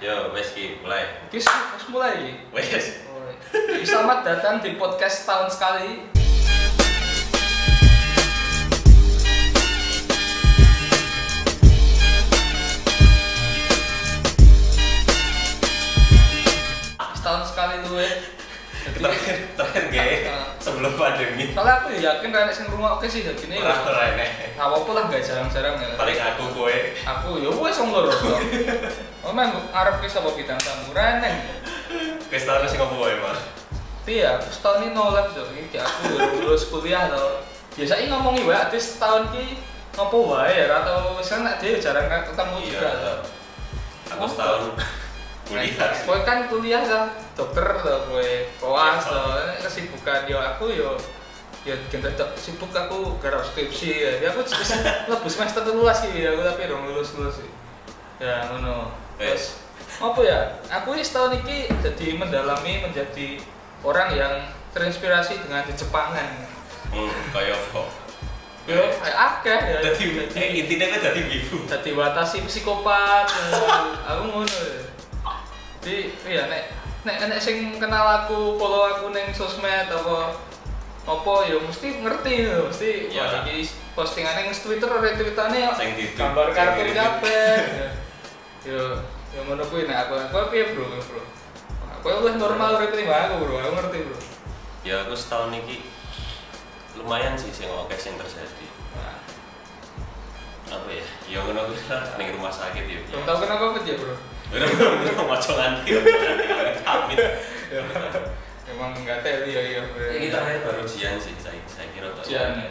Yo, wes ki, mulai. Wis wis mulai. Wes. Selamat datang di podcast tahun sekali. Setahun sekali lu ya. Terakhir, terakhir gak sebelum pandemi. Soalnya aku ya yakin renek sing rumah oke sih jadi ini. Ora ora enek. Apa apa lah gak jarang-jarang ya. Paling aku kowe. Aku ya wes wong loro. Oh men ngarep ki sapa bidang tamu reneng. Wes tahun sing ngopo wae, Mas? Iya, aku setahun ini nolak so. Iki aku baru lulus kuliah to. Biasa ini ngomongi wae atis setahun ki ngopo wae ya atau nek dia jarang ketemu juga to. Aku setahun kuliah. Kowe kan kuliah lah, dokter to kowe. Koas to, kesibukan yo aku yo ya kita tak sibuk aku garap skripsi ya. Ya aku bisa lebu semester telulas sih ya, aku tapi dong lulus lulus sih. Ya ngono. Terus apa ya? Aku ini setahun ini jadi mendalami menjadi orang yang terinspirasi dengan di Jepangan. Hmm, kaya apa? Yo, kayak akeh ya. Dadi eh, intinya kan dadi wibu. jadi batasi psikopat aku ngono ya. Jadi iya nek nek nek sing kenal aku follow aku neng sosmed apa apa ya mesti ngerti ya. Mesti Ya. wah iki postingan neng Twitter retweetane Sing di gambar kartun di- kabeh. Yo yo ngono kuwi nek aku aku piye bro bro? Aku luwih normal urip aku bro. Aku ngerti bro. Ya aku setahun iki lumayan sih sing oke sing terjadi. nah, Apa ya? Ya ngono kuwi ning rumah sakit ya. tahu kenapa apa ya bro Udah udah maco nganti. Amit. Ya, emang nggak teli ya iya bro Ini terakhir baru ujian sih, saya, saya kira tuh. ujian ya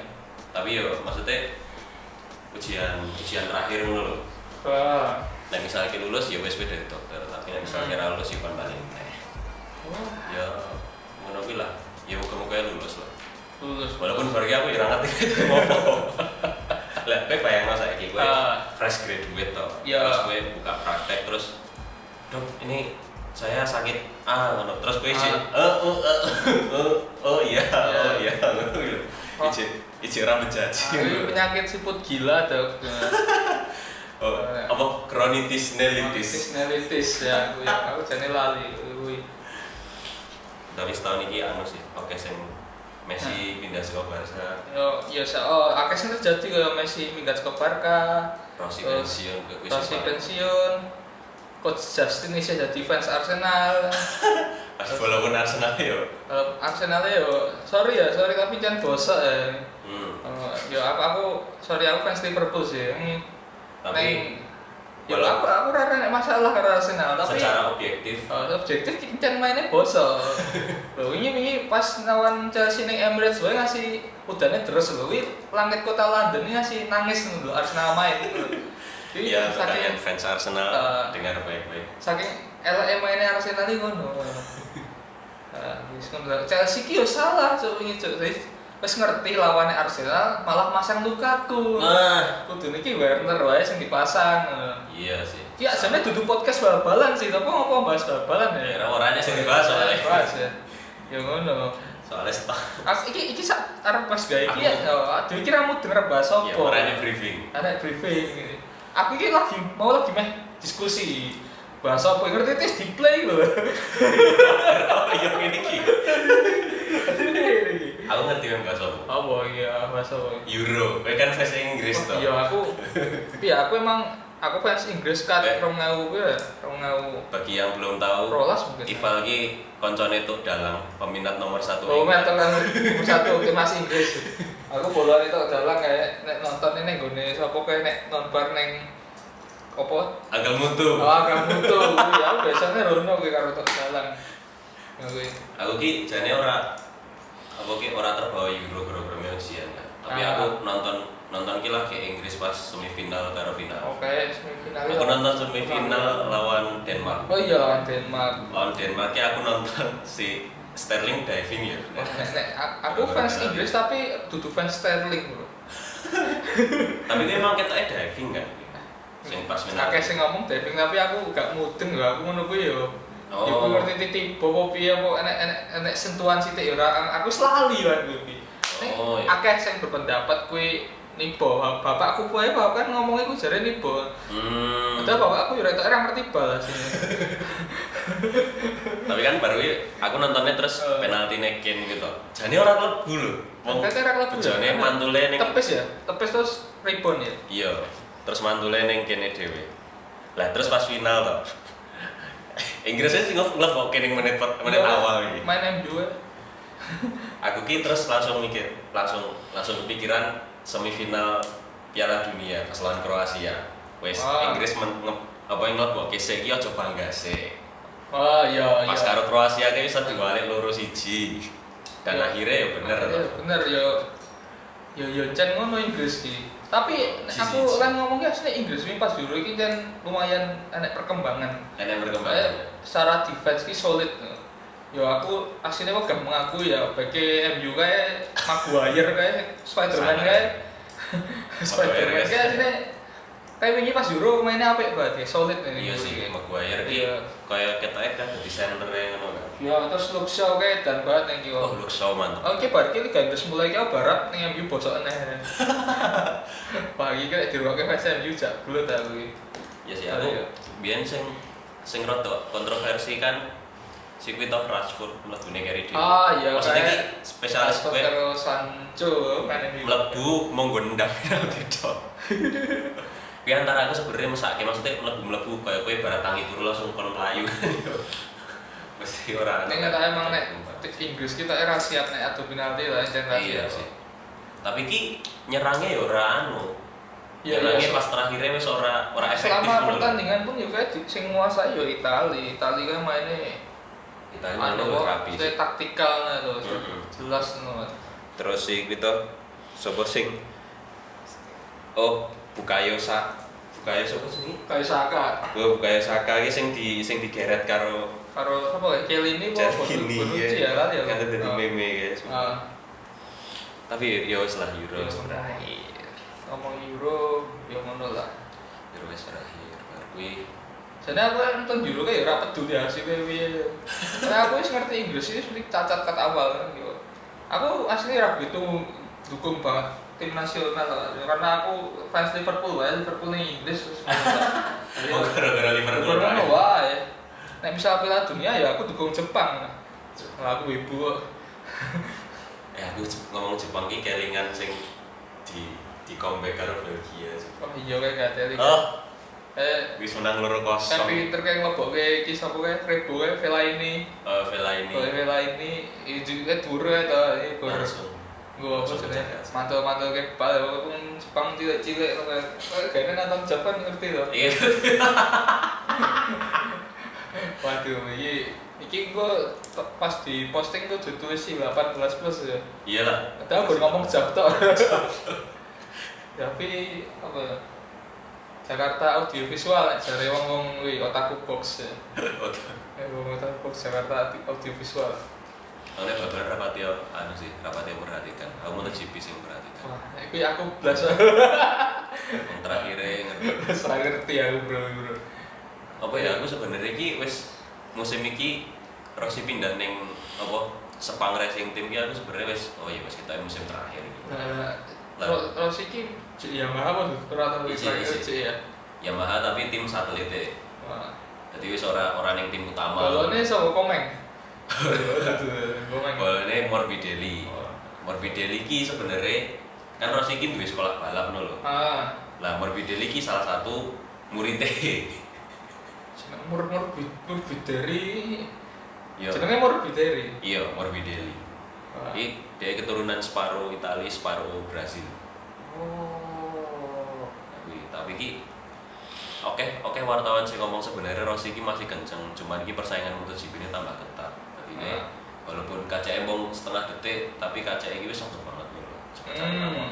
Tapi yo maksudnya ujian ujian terakhir dulu loh. wah Nah misalnya kita lulus ya wes dari dokter, tapi nah, misalnya kira lulus ya kan paling teh. Ya ngono kuwi lah. Ya muka-muka lulus loh. lulus Walaupun bagi aku ya ngerti itu apa. Lah, kowe bayangno saiki kowe Ah. fresh graduate toh. Ya. Terus kowe buka praktek terus Dok, ini saya sakit ah ngono. Terus ijin, Ah. eh oh eh, oh oh iya, Ya. oh iya ngono. Oh. Ijin ijin ora menjadi. Ini penyakit siput gila dok. Oh, apa kronitis nelitis. Nelitis ya, aku ya, aku jane lali. Tapi setahun ini anu sih, oke sing Messi pindah ke Barca, Yo, sa, oh, sing terjadi kaya Messi minggat ke Barca, Rossi pensiun Rossi pensiun, Coach Justin bisa jadi fans Arsenal. Walaupun Arsenal yo. Kalau Arsenal yo, sorry ya, sorry tapi jangan bosok ya. Hmm. Oh, yo aku aku sorry aku fans Liverpool sih. Hmm. Tapi Neng- ya walau- aku aku nek masalah karena Arsenal tapi secara objektif Oh, objektif kincen mainnya bosok. Loh, ini ini pas lawan Chelsea ning Emirates wae ngasih udannya terus. Wi langit kota London ini ngasih nangis lho Arsenal main. Jadi ya saking kalian fans Arsenal Eh, dengar baik-baik. saking elek mainnya Arsenal iki ngono. Ah, wis ngono. Chelsea ki yo salah cuk ini cuk. Wis ngerti lawannya Arsenal malah masang Lukaku. Nah, Kudu niki Werner wae sing dipasang. iya sih. Ya, sebenarnya duduk podcast bal-balan sih, tapi ngomong bahas bal-balan ya. Ya, orangnya sing dibahas soalnya. Bahas ya. Ya ngono. Soalnya setahun. Aku iki iki sak arep pas gawe iki ya, aduh iki ramu denger bahas Ya, apa. orangnya briefing. Ada briefing. Aku iki lagi mau lagi meh diskusi bahas apa ngerti tes di play lho. Oh, iya ini ki. Aku ngerti kan bahasa apa. Apa iya bahas apa? Euro, kowe kan bahasa Inggris Oh, toh. Iya aku Iya aku emang aku fans Inggris kat Eh. 2000 kuwi ya, 2000 Bagi yang belum tahu, rolas mungkin. Ival ki koncone tuh dalang peminat nomor satu. Oh, metal yang nomor satu timnas Inggris. Aku bola itu dalang kayak nek nonton ini gue sapa kayak nek nonton neng apa? Agak mutu. Oh, agak mutu. Ya biasanya Rono kayak karo tok dalang. Ya kuwi. Aku ki jane ora apa ki ora terbawa Euro gara-gara ujian kan. Tapi Ah. aku nonton nonton ki lagi Inggris pas semifinal karo final. Oke, semifinal. Aku nonton semifinal lawan Denmark. Oh iya lawan Denmark. Lawan Denmark ya aku nonton si Sterling diving ya. Oh, aku fans Inggris tapi dudu fans Sterling bro. Tapi dia emang ketoknya diving kan. Sing pas final. Akeh sing ngomong diving tapi aku gak mudeng lho, aku ngono kuwi yo. Oh. Ya aku ngerti titik bobo piye apa enek enek enek sentuhan sithik ya ora aku selali kan kuwi. Nek Oh, iya. akeh sing berpendapat kuwi nibo bapakku kuwi bapak kan ngomong iku jare nibo Hmm. padahal bapakku yo rek ora ngerti bal sih Tapi kan baru ini aku nontonnya terus Eh. penalti nekin gitu. Jadi orang klebu lho. Wong Kan ora klebu ya? bejone mantule ning tepes ya tepes terus rebound ya iya. Terus mantule ning kene dhewe. Lah terus pas final toh. Inggrisnya sih ngelep ning menit menit Iya, awal iki. main M2 Aku ki terus langsung mikir, langsung langsung kepikiran semifinal Piala Dunia kesalahan Kroasia. Wes. Inggris men, nge, apa yang ngelebokke sik iki aja bangga sik. Oh iya Pas iya karo Kroasia kayak bisa diwalik loro siji. Dan Iya. akhirnya ya bener Iya, toh. bener yo yo yo jan ngono Inggris ki tapi aku si, si. lan ngomong ki asli Inggris ini pas dulu iki kan lumayan enek perkembangan Enak berkembang. Eh, secara defense ki solid yo aku aslinya kok gak mengaku ya bagi MU kayak Maguire kayak Spiderman kayak Spiderman kayak aslinya kayak wingi pas Euro mainnya banget ya solid ini Iya sih, Maguire ki Iya. kayak ketek kan jadi center yang ngono kan. ya terus Luke Shaw kayak dan banget yang kiwa Oh, so mantap. Oke, bar iki Liga Inggris mulai kaya barat ning MU bosok aneh. Wah, iki kayak dirokke fans MU jak aku iki. Ya sih aku Iya. biyen sing sing rada kontroversi kan si Quito Rashford mlebune keri dhewe. Ah, iya Maksudnya ki kayak spesialis kowe karo Sancho MU. mlebu monggo nendang penalti tok. Kuwi antara aku sebenarnya mesake maksudnya mlebu-mlebu kayak kowe barat tangi turu langsung kon mlayu. Mesti ora. Ning kata emang nek Inggris kita era siap nek adu penalti lah jan Iya sih. Tapi ki nyerangnya ya ora anu. Iya, nyerangnya iya. pas terakhirnya wis ora ora efektif. Selama pertandingan pun juga di- sing nguasai yo Itali. Itali kan mainnya Kita ini anu wis kok rapi sih. saya taktikal lho. Mm-mm. Jelas no. Terus si Quito sapa sing Oh, Bukayo Sa Bukayo sapa sih? Kayak Saka Oh, Bukayo Saka iki sing di sing digeret karo karo apa ya? Kelly ini kok Cervini Bonucci ya kan ya. Kan dadi Ah. meme guys. Ah. Tapi ya wis lah Euro Ya, wis ngomong- Euro ya ngono lah. Euro wis berakhir. Baru kuwi. Jadi aku nonton Euro kayak ya ora peduli hasilnya piye. Karena aku wis ngerti Inggris ini seperti cacat kata awal kan aku asli ra begitu dukung banget tim nasional lah. karena aku fans Liverpool wae Liverpool ning Inggris Oh, lah. gara-gara Liverpool. Liverpool berakhir. wae nek misal Piala Dunia ya aku dukung Jepang nah aku ibu. Eh aku ngomong Jepang ki kelingan sing di di comeback karo Belgia. oh iya kayak gak ada Oh, eh wis menang loro kan kosong. pinter kayak ngebokke iki sapa kayak Rebo kayak Vela ini Eh, Vela ini Vela ini itu kan dure atau ini gur langsung gue apa Langsung sih menjaga. mantul mantul kayak bal walaupun Jepang cilik cilik loh kayaknya nonton Jepang ngerti loh. Iya. waduh ini iki gue pas di posting gue tulis sih 18 plus ya. Iyalah. padahal gue ngomong Jabto tapi apa ya? Jakarta audiovisual cari wong wong wi otaku box ya. Eh wong otaku box Jakarta audiovisual Soalnya babar rapati anu sih, rapati memperhatikan. Aku mau GP sih memperhatikan. wah itu aku belas Yang terakhirnya ngerti. Saya ngerti aku bro bro. Apa ya? Aku sebenarnya ki wis musim iki Rossi pindah neng apa Sepang Racing Team ki aku sebenarnya wis oh iya wis kita musim terakhir iki. Nah, Lah. ro- Rossi ki Yamaha apa tuh? Rata ya. Yamaha tapi tim satelit. Wah. Jadi wis ora ora ning tim utama. Balonnya sama komeng. Komeng. Balone Morbidelli. Oh. Morbidelli ki sebenarnya kan Rossi ki duwe sekolah balap no lho. Ah, Lah Morbidelli ki salah satu muridnya. jeneng mur bideri. Iya. Jenenge mur bideri. Iya, Morbidelli. Wah. Ini dia keturunan separuh Italia, separuh Brasil. Oh. Tapi, tapi ki oke oke wartawan sih ngomong sebenarnya Rossi ki masih kenceng, cuman ki persaingan MotoGP ini tambah ketat. Ini Ah. walaupun KCM bong setengah detik, tapi KCM ini cepet banget loh. Cepet cari Hmm.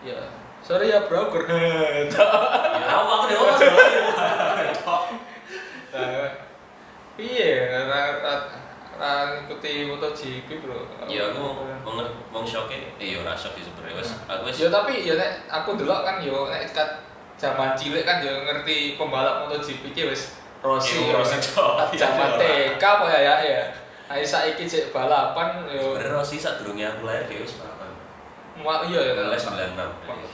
Ya. Sorry ya bro, gur. Ya aku ngomong sebenarnya. Nah, Piye ra ngikuti MotoGP, Bro? Ya aku mau mau shocknya, eh ya rasa sih sebenarnya wes. Aku wes Ya tapi ya nek aku delok kan yo nek kat zaman cilik kan yo ngerti pembalap MotoGP ki wis Rossi. Iya, Rossi tok. Zaman TK apa ya ya ya. Ayo saiki cek balapan yo sebenarnya Rossi saat durungnya aku lahir dia wes balapan. Wah, iya ya. Les 96.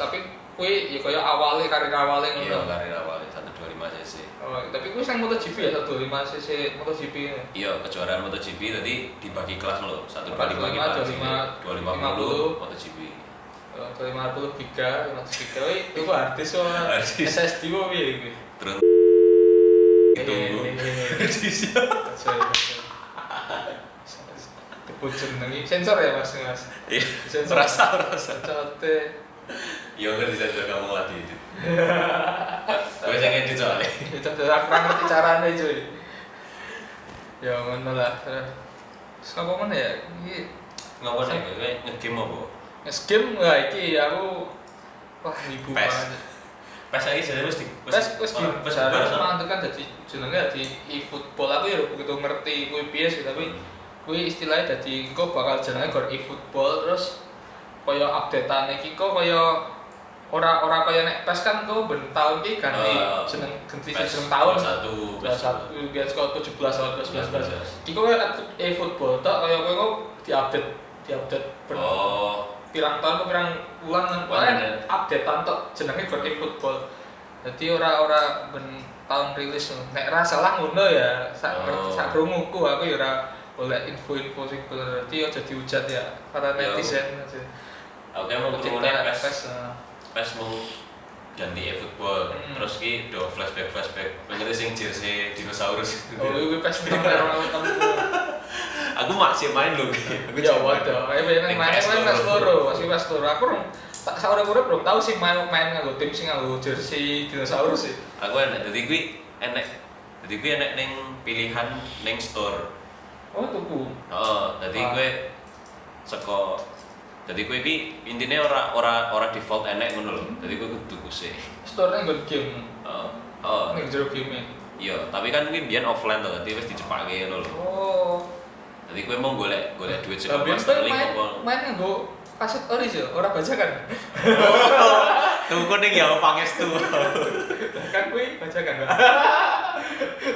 Tapi kuwi ya kaya awalnya karir awalnya Iya, karir awalnya 125 cc. Oh, tapi kuwi sing MotoGP ya 125 cc MotoGP. ya? Iya, kejuaraan MotoGP tadi dibagi kelas loh. 125 125, gimana 250, 250 MotoGP. Oh, 250 giga, 100 giga. Itu artis kok. SSD kok piye iki? Terus Iya, ditunggu. Di Sebut jenengi sensor ya Mas, Mas. Iya, Sensor. rasa rasa. Cote. Iya ngerti saja kamu lagi itu. Gue saya ngedit soalnya. Itu aku ngerti caranya cuy. Ya ngono lah. Terus apa mana ya? Iki Ngapa nih? Gue ngegame apa? nge-game wah iki aku wah ibu banget. Pas lagi jadi wis di Wes wes di mantu kan jadi jenenge dadi e-football. Aku ya begitu ngerti kuwi piye sih tapi kuwi istilahnya dadi engko bakal jenenge gor e-football. Terus kaya updateane iki kok kaya ora ora kaya nek PES kan kok ben tahun iki ganti Oh, jeneng ganti PES jeneng tahun. satu satu sekolah tujuh belas atau dua belas belas. 12. Iki kok e-football tak kaya kowe kok diupdate diupdate Oh, pirang tahun atau pirang bulan kan kan bener. update tok jenenge gor e-football. Jadi ora-ora ben tahun rilis nek ra salah ngono ya sak Oh. sak krunguku aku ya ora oleh info-info sing bener dadi aja dihujat ya para Ya. netizen aku kan mau ketemu PES. PES. PES mau ganti e-football. Hmm. Terus ki do flashback flashback. Mengerti sing jersey dinosaurus. Oh, itu PES kamu. Aku masih main loh. Aku Ya waduh, ya ben Ning main main. PES loro, masih PES loro. Aku rong tak urip belum tahu sih main main nganggo tim sing nganggo jersey dinosaurus sih. Aku enek dadi kuwi enek. Dadi kuwi enek ning pilihan ning store. Oh, tuku. Oh, dadi Ah. kowe saka dadi kowe iki intine ora ora ora default enek ngono lho. Dadi kowe kudu tuku sih. Store-nya nggon game. Oh, oh. Jero game. Iya, tapi kan kuwi biyen offline to, dadi wis dicepake ngono lho. Oh. Dadi kowe mau golek golek duit kowe Sterling main apa? main nganggo kaset ori sih, ora bajakan. Tuku ning ya pangestu. kan kuwi bajakan, Mbak.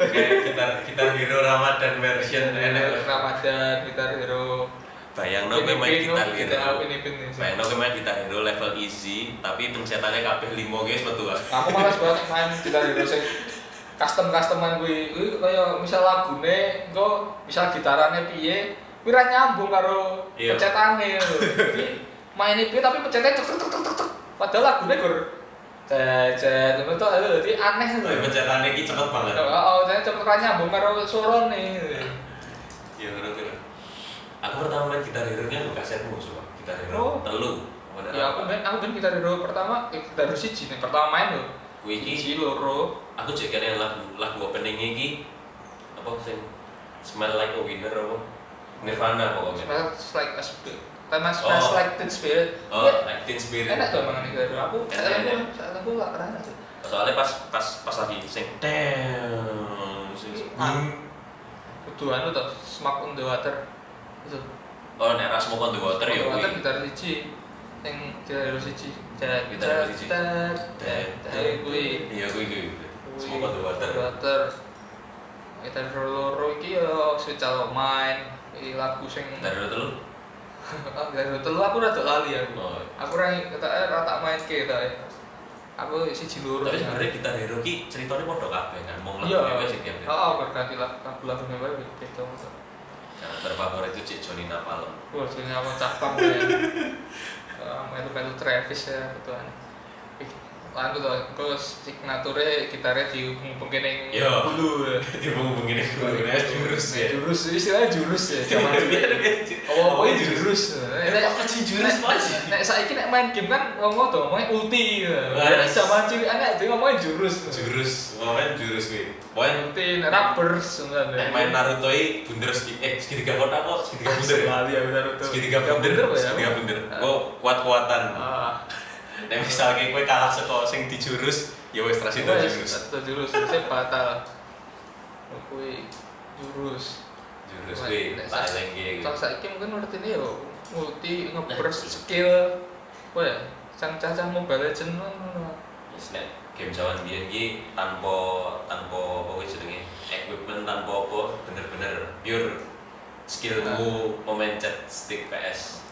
Kayak kita kita hero Ramadan version enek. Ramadan, Gitar Hero. Bayangno kowe main Pin-pin, gitar kita hero. ini. Bayangno kowe main gitar hero level easy, tapi pencetannya kabeh 5 guys metu ah. Aku malas banget main gitar hero sing custom customan kuwi. Kuwi kaya misal lagune engko misal gitarannya piye, kuwi ra nyambung karo Iya. pecetane lho. Jadi maine piye tapi pecetane tek tek tek tek tek. Padahal lagune gur cet to dadi aneh. Tapi pencetannya iki cepet banget. Oh, jadi cepet ra nyambung karo suarane. Iya kuwi. Aku pertama main gitar hero nya kasetmu sumpah. Gitar hero Oh. telu. Ya aku main aku main gitar hero pertama, eh, gitar hero siji nih pertama main lho. Kuwi iki Siji loro. Aku cek kene lagu lagu openingnya iki apa sing Smell Like a Winner apa? Nirvana pokoknya. Smells like a spirit. Tema smells Oh. like teen spirit. Oh, Ya, like Teen Spirit. enak tuh emang nih aku saat aku enak. saat aku gak pernah tuh Soalnya pas pas pas lagi sing damn sing Ah. kudu anu tuh smoke on the water itu Oh, nek ras smoke on the water ya water gitar siji yang gitar siji Gitar dan kuwi Iya kuwi kuwi. Smoke on the water. water gitar loro iki yo switch out main iki lagu sing Gitar telu. ah gitar hero telu aku rada lali aku Oh. aku ora kata eh ora tak main ke ta aku siji loro Tapi sebenarnya gitar hero ki ceritanya padha kabeh kan. Mong iya lagu sih tiap tiap. oh berganti lagu lagu wae beda Cara terfavorit itu Cik Johnny Napalm. wah sini apa capang ya melu melu Travis ya kan Anu tuh, kok signature gitarnya dihubung-hubung ning Iya. bulu ya. Dihubung begini Nah, jurus ya. Jurus, istilahnya jurus ya. Zaman dulu. Oh, Oh, oh, jurus. Nek Apa sih jurus apa sih? Nek saiki nek main game kan ngomong tuh ngomongnya ulti. Wah. Nek zaman cilik anak dia ngomongnya jurus. Jurus, main jurus kuwi. Poin Ulti, enggak nek main Naruto i bunder segi eh segitiga kotak kok segitiga bunder. ya? Ya itu. Segitiga bunder, apa ya? segitiga bunder. Oh, kuat-kuatan. Nek misalnya kowe kalah saka sing dijurus, ya wis terus itu jurus. Itu jurus, jurusnya batal. Oh, Kuwi jurus. Jurus kuwi sa- lengge. Sang saiki mungkin ngerti yo multi ngeburst skill. Apa ya? Sang cacah Mobile Legend ngono. Wis nek game zaman biyen ki tanpa tanpa apa kuwi jenenge equipment tanpa apa bener-bener pure skillmu memencet stick PS.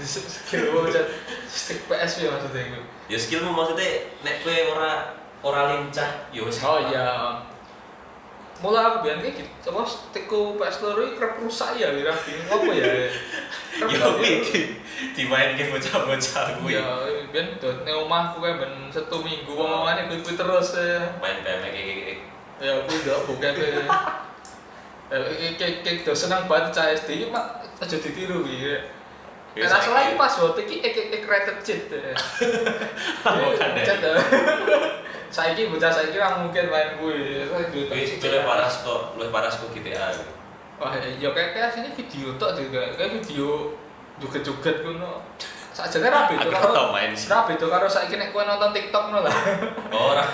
Skill bocah stick PS ya maksudnya itu Ya skillmu maksudnya nek kowe ora ora lincah ya wis. oh iya mulai aku biar kayak gitu apa stickku PS loro ini kerap rusak ya kira apa ya Kerap Ya kuwi di dimainke bocah-bocah kuwi. ya biar tuh nih omahku kan ben satu minggu ngomongannya kuwi terus ya Main PM kayak kayak ya aku udah bukan ya kayak kayak udah senang banget cah SD mak aja ditiru ya Ya, Nah, saiki- selain password iki ek ek rated cheat ya. Bukan deh. Chat ya. Saiki bocah saiki ora mungkin main kuwi. Wis itu luwih paras kok, luwih paras kok GTA. Wah, ya kayak kayak aslinya video tok juga. Kayak video joget-joget ngono. Sakjane ra beda karo tau main sih. ra beda karo saiki nek kowe nonton TikTok ngono lah. Ora.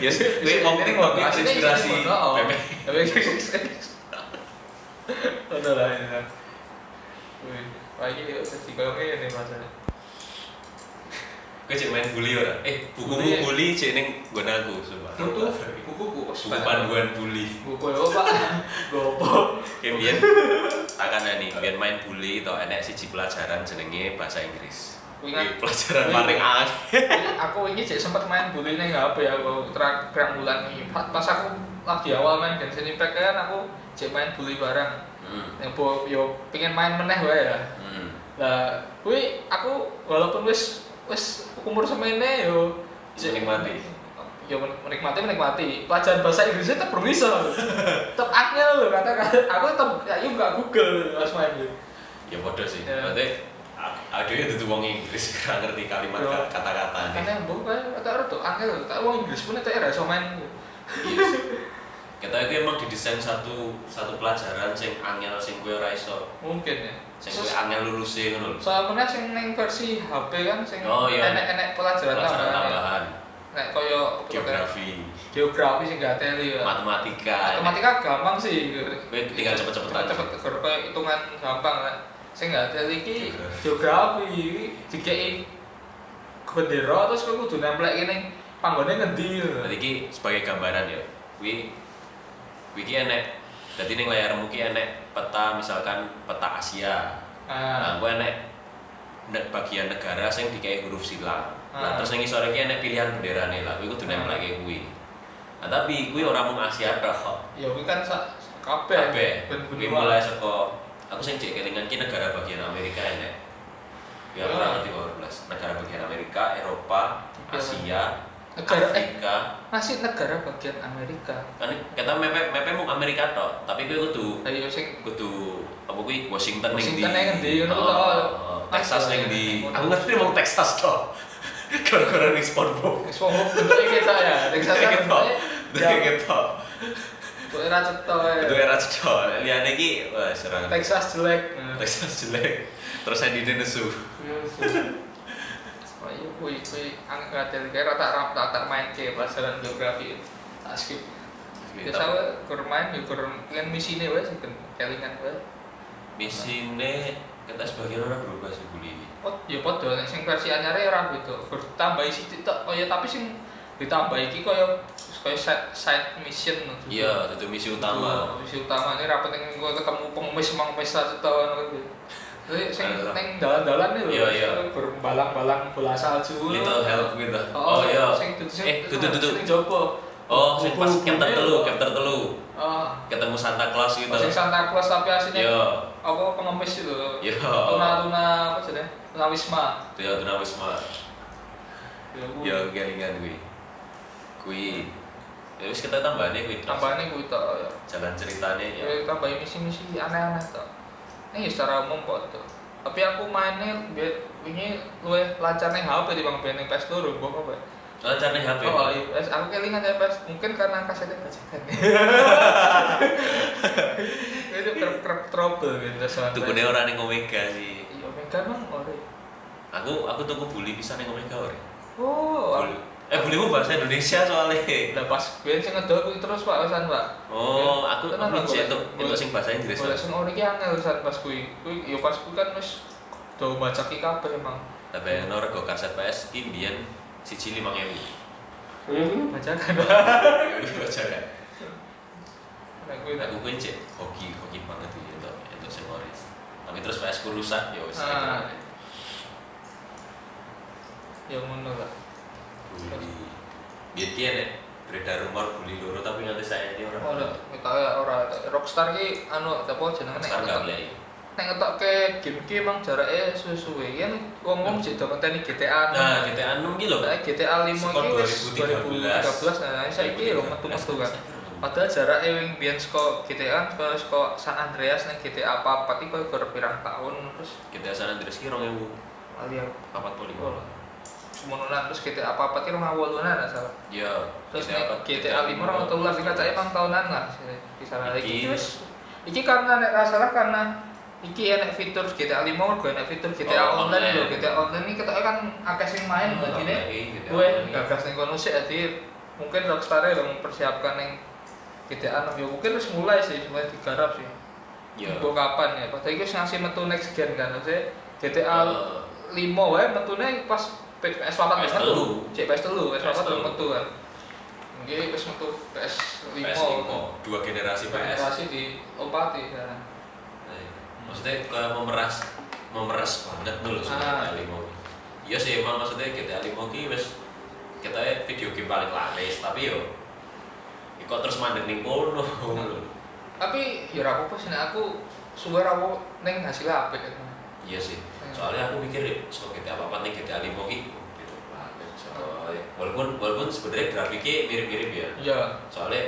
Ya sih, kowe TikTok iki Aslinya inspirasi. oh. Pepe. Tapi Ono lah ya. Kowe cek main bully ora? Eh, bukumu Bully. bully cek ning nggon aku sumpah. Tutu buku-buku Buku panduan bully. Buku yo Pak. Gopo. Biyen akan ani, biyen main bully to enek siji pelajaran jenenge bahasa Inggris. Kuwi pelajaran paling. Ini aku ini sih sempat main bully nih HP ya, aku terak berang bulan ini. Pas pas aku lagi awal main Genshin Impact kan aku cek main bully bareng. Hmm. Yang po yo pengen main meneh wae ya. Hmm. Lah, kuwi aku walaupun wis wis umur semene yo Menikmati. Yo men- menikmati menikmati. Pelajaran bahasa Inggrisnya tetap bisa. tetap angel loh kata kata. Aku tetap kayak nggak Google pas main gitu. Ya bodoh sih. Ya. Berarti ada yang tuh wong Inggris gak ngerti kalimat Yo. kata-kata Karena yang bukan orang tuh angel. Tak wong Inggris pun tak iso main. Sih. Kita itu emang didesain satu satu pelajaran sing angel sing kowe ora iso. Mungkin ya. Sing kowe angel ngono lho. Soalnya sing neng versi HP kan sing Oh, iya. enek-enek pelajaran Pelajaran tambahan. tambahan, Nek koyo geografi, geografi sing gak teli ya. matematika. Matematika gampang sih. Kowe tinggal cepet-cepetan. Cepet cepet koyo hitungan gampang kan. Sing gak teli iki Geografi. iki dikei bendera terus kowe kudu nemplek ning panggone ngendi. Berarti iki sebagai gambaran ya. Kuwi kuwi iki enek dadi ning layarmu ki enek peta misalkan peta Asia. Ah. Nah, gue enek ne- bagian negara sing dikai huruf silang. Ah. Nah, terus yang isore ki enek pilihan benderane lah. Kuwi kudu Ah. nempleke kuwi. Nah, tapi kuwi ora mung Asia tok. Ya kuwi kan. Ben Kuwi benua. mulai saka aku sing cek kelingan ki negara bagian Amerika enek. Ya Ah. ora ngerti kok belas. Negara bagian Amerika, Eropa, Iya. Asia, negara eh Afrika. masih negara bagian Amerika. Kan kita mepe mepe mung Amerika tok, tapi kuwi kudu Ayo sing kudu apa kuwi Washington Washington yang ngendi, ngono Oh, oh, Texas Texas ning ndi? yang- Aku ngerti mung Texas tok. Gara-gara SpongeBob. wis wong bentuknya kita ya. Texas kan Gitu. bentuknya Gitu. Kowe ra cetha ya. Itu era. Liyane iki wah serang. Texas jelek. Texas jelek. Terus saya di nesu. Wah iya kuwi kuwi angkat dari kira tak rap tak tak main ke pelajaran geografi. Tak skip. Biasa wae kur main yo kur kan misine wae sing kan kelingan wae. Misine kita sebagian orang berubah sih ini. Oh, ya padha nek sing versi anyare ora beda. Kur tambahi sithik tok kaya tapi sing ditambah iki kaya kaya side side mission. Iya, itu misi utama. Misi utama ini rapat yang gue ketemu pengemis pengemis satu tahun gitu. Jadi sing Alah. neng dalan-dalan nih Iya, iya. berbalang-balang bola salju. Little help gitu. Oh, Oh, iya. Sing dudu sing Eh, dudu dudu. Sing jopo. Oh, sing pas chapter telu, lho. chapter telu. Oh, Ketemu Santa Claus gitu. sing Santa Claus tapi aslinya Iya. apa pengemis itu. Iya. Tuna-tuna apa jenenge? Tuna Wisma. Iya, Tuna Wisma. Ya, ku- Ya, kelingan kuwi. Kuwi. Ya wis kita tambahane kuwi. tambahane kuwi tok ya. Jalan ceritanya ya. Ya tambahin misi-misi aneh-aneh tok. Ini secara umum kok tuh. Tapi aku mainnya biar ini luwe lancar nih HP di bang ning PS loro mbok apa. Lancar nih HP. Oh, iya, PS aku kelingan ya PS mungkin karena kasetnya bajakan. Itu kerap kerap trouble gitu soalnya. Tukune ora ning Omega sih. Iya, Mega mang ore. Aku aku tuku bully pisan ning Omega ora. Oh, Bully. Eh bulimu bahasa Indonesia soalnya. Lah pas biyen sing ngedol kuwi terus Pak Hasan, Pak. Oh, aku Tenan, aku itu itu sing bahasa Inggris. Boleh sing ori ki angel Hasan pas kuwi. Kuwi ya pas kuwi kan wis do baca ki kabeh emang. Tapi yang rego kaset PS ki mbiyen siji 5000. Iya, kuwi bacakan. Itu baca kan. Nek kuwi Aku kuwi cek hoki hoki banget iki itu itu sing ori. tapi terus PS ku rusak ya wis ya ngono lah biar dia nek? Beredar rumor bully loro tapi nganti saya ini orang ora kita ora. Rockstar ki anu apa jenenge nek nggak ngetok- boleh nek ngetokke game ki emang jarake suwe-suwe. Kan wong-wong jek do ngenteni GTA nah GTA 6 ki lho. Nah, GTA 5 Skor ki wis 2013 2013. nah saiki lho metu-metu kan. Padahal jaraknya yang biyen saka GTA ke saka San Andreas nang GTA apa apa iki koyo pirang tahun terus GTA San Andreas ki 2000 lali aku. 45 Semono lah terus GTA apa apa iki 2008 an salah. ya Terus nek GTA 5 orang tuh lah dikacai emang tahunan lah di sana iki wis. iki karena nek salah karena iki enek fitur GTA 5 mergo enek fitur GTA Oh, online lho. GTA online iki ketok kan akeh sing main dadine gue gagas ning kono jadi mungkin Rockstar udah mempersiapkan yang GTA 6 ya mungkin harus mulai sih mulai digarap sih. Ya Untuk kapan ya? Padahal itu ngasih metu next gen kan maksudnya GTA Eh, 5 wae metune pas PS 4 PS telu. cek PS 3 PS 4 PS telu. metu kan? Mungkin wis metu PS 5 PS5 dua generasi PS generasi di lompati kan? Nah, maksudnya kayak memeras memeras banget dulu sih Ah. GTA 5 iya sih emang maksudnya GTA 5 ki wis kita video game paling laris tapi yo ya kok terus mandek ning kono tapi ya ora apa-apa sih nek aku suwe ra apa ning hasil apik kan iya sih. Hmm. soalnya aku mikir ya so GTA apa nih? GTA 5 ki? Gitu. Banget soalnya walaupun walaupun sebenarnya grafiknya mirip-mirip ya. Iya. Soalnya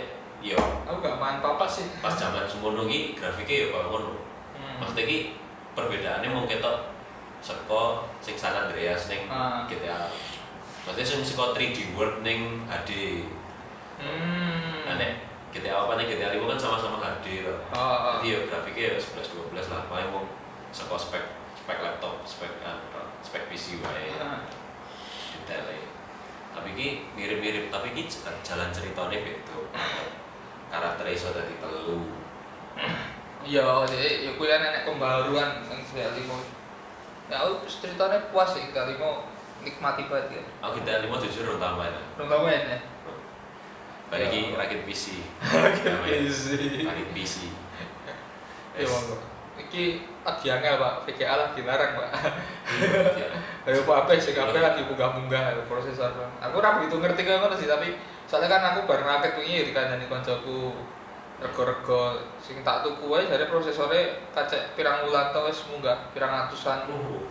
yo aku gak main apa-apa sih. Pas zaman semono ki grafiknya yo kok ngono. Hmm. maksudnya ki perbedaannya mau ketok seko sing San Andreas ning Ah. GTA maksudnya sing seko 3D World ning HD hmm. Nah nek GTA apa nih GTA 5 kan sama-sama HD loh Oh, oh. jadi ya grafiknya ya 11 12 lah. Paling mau seko spek spek laptop spek apa spek PC wae Ah. detailnya tapi ki mirip-mirip tapi ki jalan ceritanya beda karakter iso dadi telu Iya, jadi ya kuwi kan enek pembaruan yang GTA 5. Ya aku ceritanya puas sih GTA 5 nikmati banget ya. aku GTA 5 jujur orang tambah ya tau main ya? balik Ya. ki rakit PC rakit PC Ya monggo. Iki lagi angel Pak, VGA lagi larang Pak. Ya. Ayo Pak Ape sih kabeh lagi munggah-munggah prosesor. Aku ora begitu ngerti kaya ngono sih, tapi soalnya kan aku bareng rakit wingi dikandani koncoku rego-rego sing tak tuku wae jare prosesore kacek pirang wulan to wis munggah pirang atusan. Oh,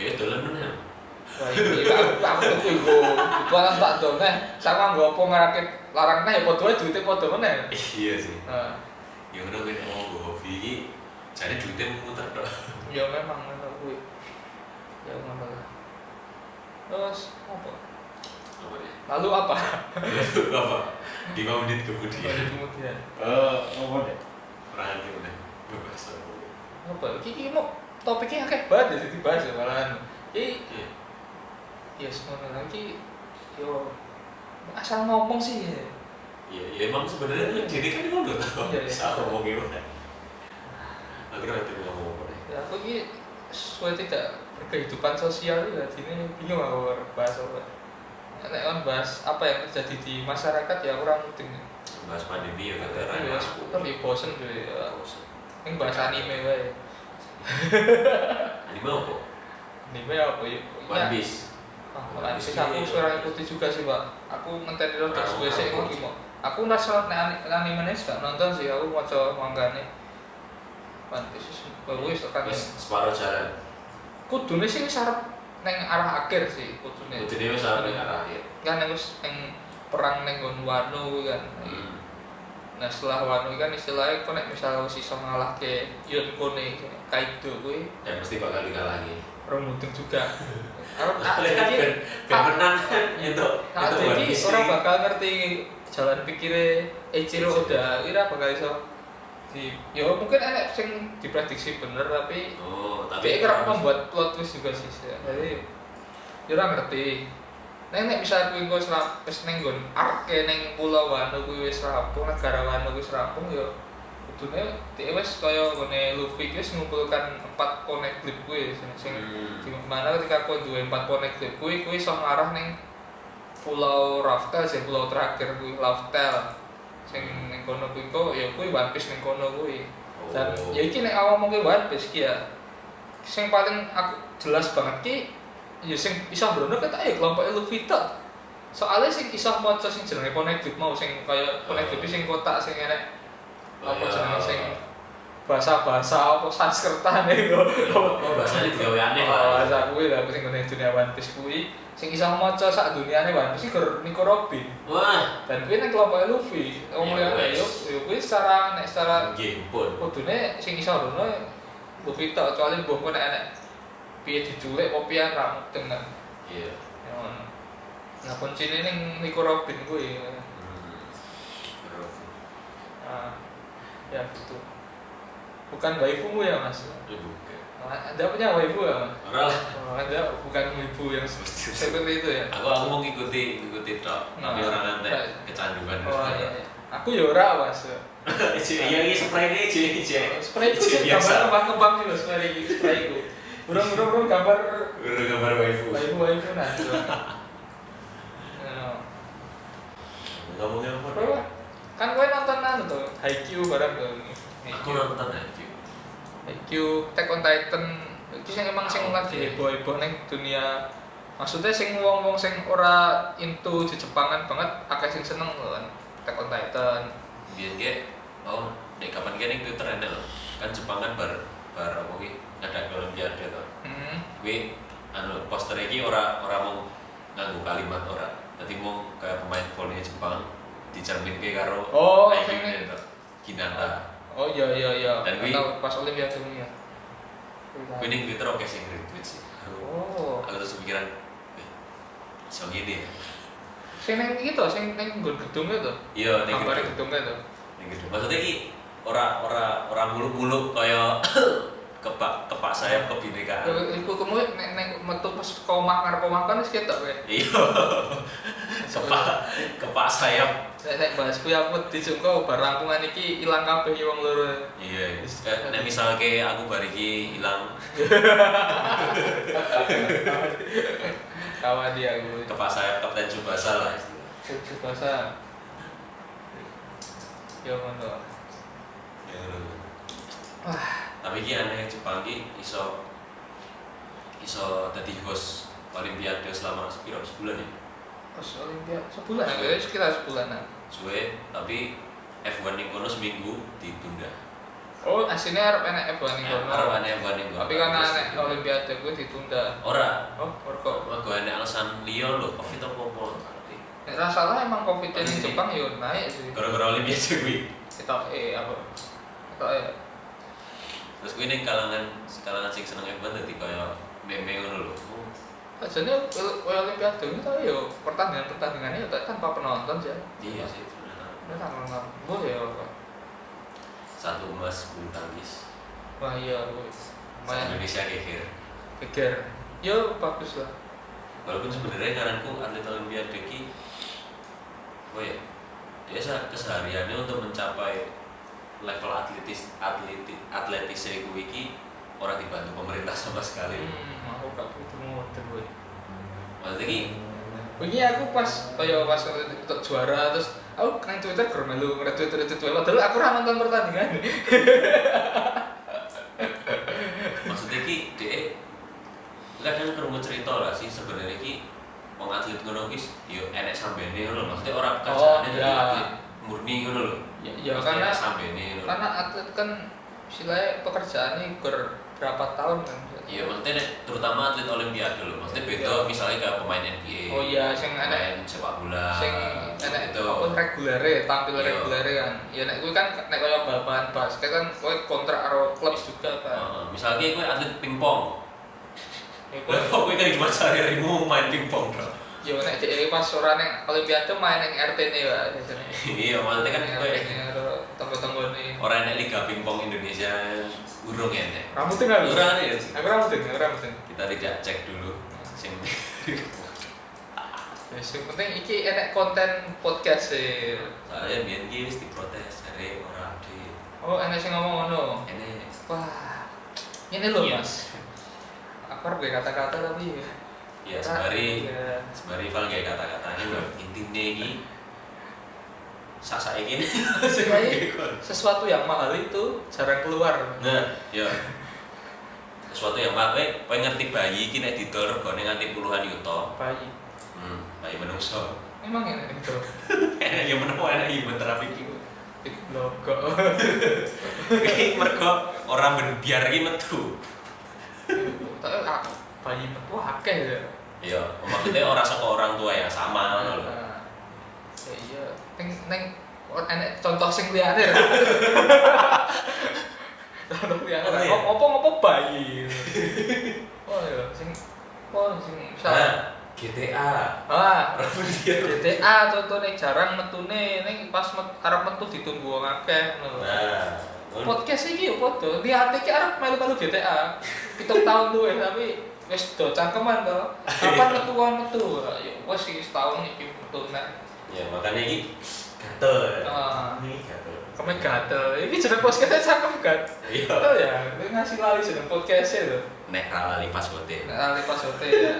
ya dolan meneh. Wah iki aku aku tuku iku. Tak done. Sama nggo apa ngerakit larang ya padha wae duite padha meneh. Iya sih. Nah, Ya udah gue mau hobi iki jadi duitnya muter tok. ya memang ngono kuwi. Ya lah. Terus apa? Apa ya? Lalu apa? Apa? Di menit kemudian. kemudian. Eh, apa deh? Kurang lagi udah bebas. Apa? Iki iki mau topiknya akeh banget ya jadi bahas ya malahan. Iki Iya. ya semono lagi yo asal ngomong sih ya. Iya, ya emang sebenarnya jadi kan ngono tau. Iya, iya. Bisa ngomong gimana? Akhirnya nanti ngomong apa deh? Ya aku ini sesuai tidak berkehidupan sosial ya ini bingung aku bahas apa. Nek on bahas apa yang terjadi di masyarakat ya kurang penting. Bahas pandemi ya kata Tapi ya seputar ya bosen tuh ya. Ini bahas anime wae. Anime apa? Anime apa ya? One Piece. Ah, One Piece aku sekarang ikuti juga sih pak. Aku ngenteni lo terus Orang- WC orang aku gimana? Aku anime gak nonton sih. Aku mau coba manggane. One Piece wis bagus kan. Wis separuh jalan. Kudune sih wis arep neng arah akhir sih kudune. Jadi wis sampai arah akhir. kan wis yang perang neng gon Wano kuwi kan. Hmm. Nah setelah Wano kuwi kan istilahnya kok nek misal wis iso ngalahke Yonko ne Kaido kuwi Ya mesti bakal dikalahi. orang mudeng juga. Arep ah, Oleh kan jadi ben ben menang itu nah, itu jadi One Piece. orang bakal ngerti jalan pikirnya Eiichiro Oda ira bakal iso di ya mungkin enek sing diprediksi bener tapi Oh, tapi kerap membuat plot twist juga sih jadi ya ora ngerti. Neng nek bisa kuwi engko wis ning nggon arke ning pulau Wano kuwi wis rampung, negara Wano wis rampung ya kudune dhek wis kaya ngene Luffy wis ngumpulkan empat poneglyph kuwi sing sing Hmm. di mana ketika kowe duwe empat poneglyph kuwi kuwi iso ngarah ning pulau Raftel sing pulau terakhir kuwi Raftel sing ning kono kuwi kok ya kuwi One Piece ning kono kuwi dan Oh. ya iki nek awak ngomongke One Piece ki ya sing paling aku jelas banget ki ya sing iso mbrono ketok ya kelompok Luffy tok. Soalnya sing iso maca sing jenenge Poneglyph mau sing kaya Poneglyph sing kotak sing enek apa Oh, iya. jenenge sing bahasa-bahasa apa Sanskerta nih kok. Oh, bahasanya digawe aneh Oh, lah. bahasa kuwi lah sing ngene dunia One Piece kuwi sing iso maca sak duniane One Piece gur Nico Robin. Wah, Dan kuwi nang kelompok Luffy. Omong Ya, yo kuwi secara nek secara game pun. kudune sing iso rono Luffy tok kecuali mbok kok nek enek piye diculik apa piye ra dengan Iya. ya. Nah kuncine ning Nico Robin kuwi. Hmm. Ah, ya gitu. Bukan waifumu ya mas? Itu bukan. Anda punya waifu ya mas? Ora lah. Oh, anda bukan waifu yang seperti itu ya? Aku aku mau ngikuti ngikuti tok, tapi Nah, orang nanti kecanduan. Oh iya, iya. Aku ya ora mas. Iya ini spray ini jadi jadi. Spray itu sih gambar kembang-kembang sih mas, spray itu, spray itu. Burung burung burung gambar Udah gambar waifu. waifu waifu nah. Ya. Ngomongnya apa? Apa? Kan gue nonton anu tuh, Haikyuu bareng tuh. Aku nonton aja. Haikyuu, Attack on Titan, itu sing emang sing lagi oke. heboh-heboh ning dunia maksudnya sing wong-wong sing ora into Jepangan banget akeh sing seneng kan Attack on Titan Biar kayak oh, dek kapan kayak ning Twitter ada loh. Kan Jepang kan bar bar apa ki ada olimpiade tuh. hmm. Gue anu poster iki ora ora mau nganggo kalimat ora. Dadi mau kayak pemain volley Jepang dicerminke karo Oh, tuh. Hinata. Oh iya iya iya Dan atau pas Olimpiade ya Gue ning Twitter oke sih retweet sih. oh Aku terus pikiran, eh, so gini ya. sing neng itu sing neng nggon gedung itu Iya, gambar gedung. gedung itu Ning gedung. Maksudnya ki ora ora ora muluk-muluk kaya kepak kepak sayap kebinekaan. Iku kamu neng neng metu pas komah ngarep omah kan wis ketok kowe. Iya. kepak kepak sayap. Nek nek bahas kuwi aku disungko bar rangkuman iki ilang kabeh ya wong loro. Iya. Eh, Nek misalnya aku bar iki ilang Kawan dia aku. kepak sayap Kapten Tsubasa lah bahasa. Ya ngono. Ya, Wah, Tapi ki aneh Jepang ki iso iso dadi host Olimpiade selama sepiro sebulan ya. pas Olimpiade sebulan ya sekitar sebulanan. Suwe tapi F1 ning kono seminggu ditunda. Oh, aslinya arep enek F1 ning Ya, kono. arep aneh F1 ning kono. Tapi karena ditunda. Olimpiade kuwi ditunda. Ora, Oh, kok Mergo enek alasan liya lho, Covid apa apa. Ra salah emang Covid iya. Jepang yo naik sih. Gara-gara Olimpiade kuwi. Kita eh apa? Kita eh Terus kuwi ning kalangan kalangan sing seneng F1 dadi kaya meme ngono lho. Oh, Ajane koyo Olimpiade ini tau yo pertandingan-pertandingannya yo tanpa penonton sih. Iya sih. Ini tanpa penonton. Oh ya. Pak. Satu emas bulu tangkis. Wah iya, Main Indonesia geger. geger. Yo bagus lah. Walaupun sebenarnya karanku atlet Olimpiade ki oh ya, dia kesehariannya untuk mencapai level atletis atletis atletis kuwi ki ora dibantu pemerintah sama sekali. Hmm, aku gak begitu mudah gue. Maksudnya ki Wingi aku pas kaya pas untuk juara terus aku nang Twitter gur melu nge-retweet retweet wae padahal aku ora nonton pertandingan. maksudnya ki dia kadang kerungu cerita lah sih sebenarnya ki wong atlet ngono ki yo enek sambene ngono maksudnya orang kerjaannya Oh, jadi iya. atlet murni ngono lho Ya, ya karena sambene ngono lho. karena atlet kan istilahnya pekerjaannya gur berapa tahun kan. iya maksudnya terutama atlet olimpiade lho maksudnya beda Iya. misalnya kayak pemain NBA Oh iya, enek pemain sepak bola sing enek itu apa regulere tampil Iya. regulere kan ya nek kuwi kan nek kaya bal-balan basket kan kowe kontrak karo klub juga kan Heeh, misalnya gue atlet pingpong ya kowe Kok gue kan cuma sehari-harimu main pingpong bro ya nek dhek pas ora ning olimpiade main ning RT ne ya iya maksudnya kan gue tonggo-tonggo nih orang enek liga pingpong Indonesia urung ya nek? Rambutnya nggak urung ya. Aku rambutnya aku rambutnya kita tidak cek dulu sing ya sing penting iki enek konten podcast sih soalnya biar ki wis diprotes dari orang di oh enek sing ngomong ngono? Ini wah ini loh Iya. mas. Aku harus gue kata-kata tapi ya sembari ya. sembari Val kayak kata-katanya gue intinya ini sasa ini. Iya, iya. sesuatu yang mahal itu jarang keluar. Nah ya sesuatu yang mahal. Kowe kowe ngerti bayi iki nek didol regane nganti puluhan yuta? Bayi. Hmm bayi menungso. Emang enak itu enak ya menewa enak human trafficking itu logo. Iki mergo orang ben biar iki metu. Tapi aku bayi metu akeh ya iya maksudnya orang saka orang tua yang sama. Ngono lho ya iya. Neng neng oh, enek contoh sing liyane contoh liyane ngopo ngopo bayi. Oh iya sing oh sing GTA ah. GTA contohnya jarang metune. Ning pas met, arep metu ditunggu wong akeh ngono nah podcast iki yo padha. Lihat iki arep melu-melu GTA pitung tahun luwe tapi wis do cangkeman to kapan metu kon metu ya wis iki setahun iki metu nek ya makanya ini gatel ya Ah. ini gatel Kamu gatel. Ini jeneng podcastnya cakep kan? iya Betul ya. Gue ngasih lali jeneng podcastnya loh. nek ralali pas bote Nah, lali passwordnya ya.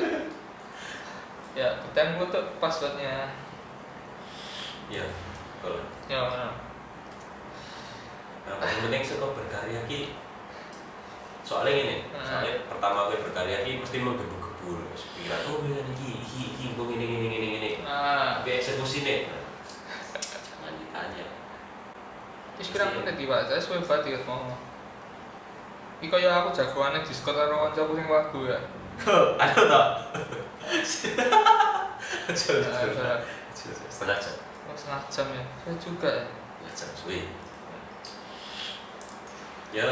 Ya, kita gue tuh passwordnya. iya kalau Ya, mana? Nah, paling penting suka berkarya ki soalnya gini Hmm. soalnya pertama gue berkarya ki mesti menggebu-gebu pikiran oh ini iki iki iki gue gini gini gini gini Nah, tapi eksekusi nih jangan ditanya. Terus pirang menit di Pak. Saya suwe banget inget mau. Iki kaya aku jagoannya Discord karo kancaku sing wagu ya. ada setengah saya- setengah jam. Oh, setengah jam ya. Saya juga ya. setengah jam suwe ya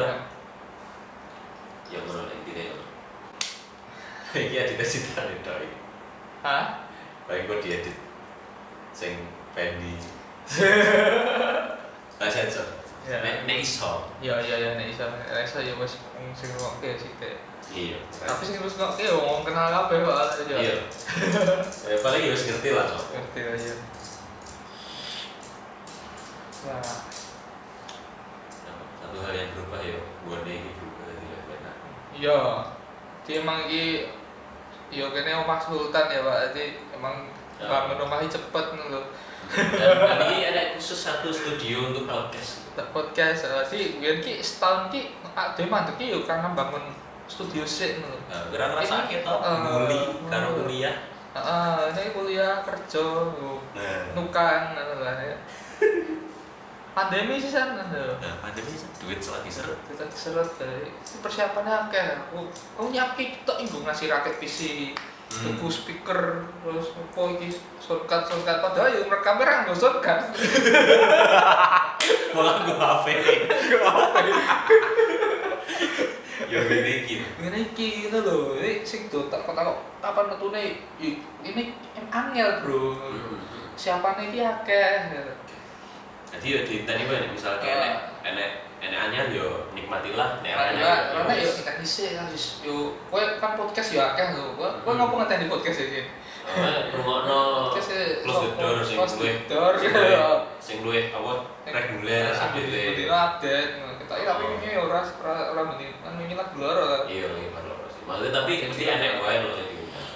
ya ngono nek intine ngono iki edit editane tok iki Hah? paling gue diedit sing pendi nah sensor. Ya. nek nek iso. Ya, ya, ya, nek iso, nek iso ya wis sing ngokke sih teh. iya. Tapi sing terus ngokke ya wong kenal kabeh kok aja. iya. Ya paling ya wis ngerti lah so ngerti aja ya. Satu hal yang berubah ya gue ini berubah enak iya. Dia emang iki yo kene omah sultan ya Pak. Jadi emang Ya. bangun rumahnya cepet lho dan, ini ada khusus satu studio untuk podcast tak podcast jadi biar ki setahun ki ada mandek ki yo karena bangun studio sih lho nah, sakit toh? Eh, muli karo kuliah? Heeh, ini kuliah kerja nah. nukan lah ya pandemi sih lho nah pandemi duit selagi seret kita seret dari persiapannya akeh. Aku aku nyiapke tok inggo ngasih rakit PC Hmm. tuku speaker terus apa iki shortcut shortcut. Padahal yo ngerekam ora nggo shortcut. Malah gue HP ya gini gitu ngene iki gitu lho ini sing do tak kok kapan metune? Ini angel bro. Siapane iki akeh jadi ya di tadi nih misalnya kayak enek enek enek anyar yo nikmatilah nek ora Karena anyar karena yo kita kan wis yo kowe kan podcast yo akeh lho kowe kowe Hmm. ngopo ngeteni podcast iki rungokno Podcast e close the door sing close the luwe door sing ya luwe apa reguler update update. Kita tapi Oh. ini ora ora ora mending kan ini lah ora. iya iya maksudnya tapi mesti enek wae lho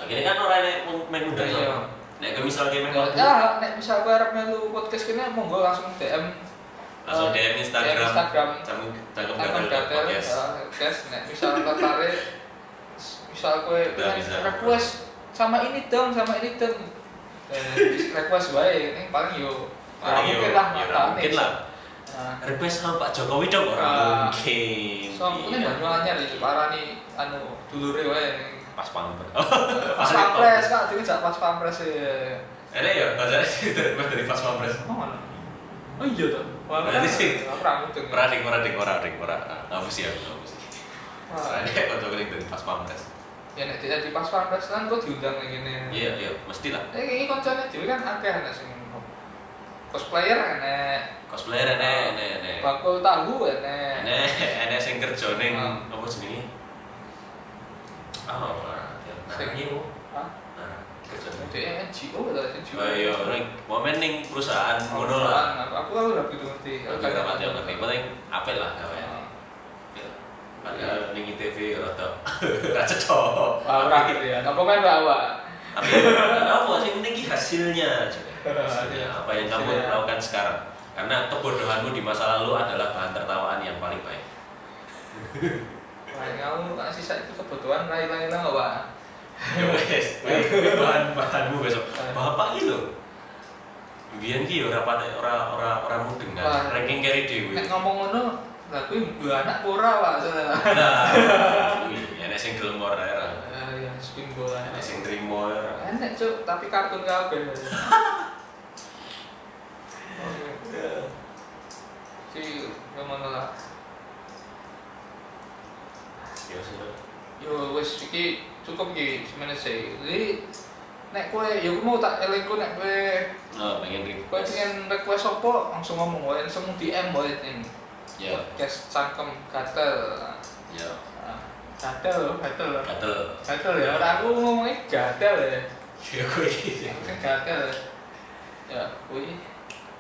akhirnya kan ora enek main undang Iya. Nek ke misal game Ya, ya, nek misal kowe arep melu podcast kene monggo langsung DM langsung eh, DM Instagram. Instagram. cangkem cangkem gatel podcast. guys nek misal tertarik misal kowe request sama ini dong, sama ini dong. Eh, request wae, ini paling yo Paling yo, mungkin lah Nah, request sama Pak Jokowi dong ora Ah. mungkin. So ini Iya. banyak anyar iki parani anu dulure wae pas pamper pas pampres kak jadi jak pas pampres ya enak ya belajar dari dari pas pampres. Oh mana? Oh iya tuh Berarti sih. ora ding ora ding ora ding ngapus ya ngapus Wah, Ada yang kocok dari pas pampres. Ya nek tidak di pas pampres kan gua diundang kayak gini iya iya mesti lah eh ini koncone dhewe kan akeh ana sing cosplayer enek cosplayer enek enek enek bakul tahu enek enek enek sing kerja ning apa jenenge oh Sing- ning Dia NGO lah NGO Oh iya, ning momen ning perusahaan ngono lah. Aku tahu lah gitu ngerti juga mati ngerti, penting apel lah Ah. gawean. Padahal ning ITV rada ra cocok. Wah, ora gitu ya. Apa kan bawa? Tapi apa sih penting hasilnya. Hasilnya, apa yang kamu lakukan sekarang. Karena kebodohanmu di masa lalu adalah bahan tertawaan yang paling baik. Aku kan sisa itu kebutuhan lain-lain lah pak Ya wes, bahan bahanmu besok. Bapak iki lho. Biyen ki ora patek ora ora ora mudeng kan. Ranking carry dhewe. nek ngomong ngono lah kuwi anak ora pak Nah, kuwi sing gelem ora era. Eh, ya swing bola Enek sing trimo era. enak cuk tapi kartun kabeh si ngomong lah Ya sih. yo wis iki cukup iki semene sih jadi nek kowe yo aku mau tak elingku nek kowe Oh, pengen kowe request. pengen request apa langsung ngomong wae langsung DM wae ini Ya, podcast cangkem gatel ya. Gatel gatel Gatel. gatel ya orang aku ngomongnya gatel ya Ya kuwi iki. Kan gatel ya kuwi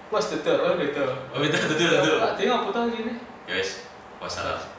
Wes duduk, oh duduk. Oh, betul betul. Dia ngapa tau gini? Ya wes. Wassalam.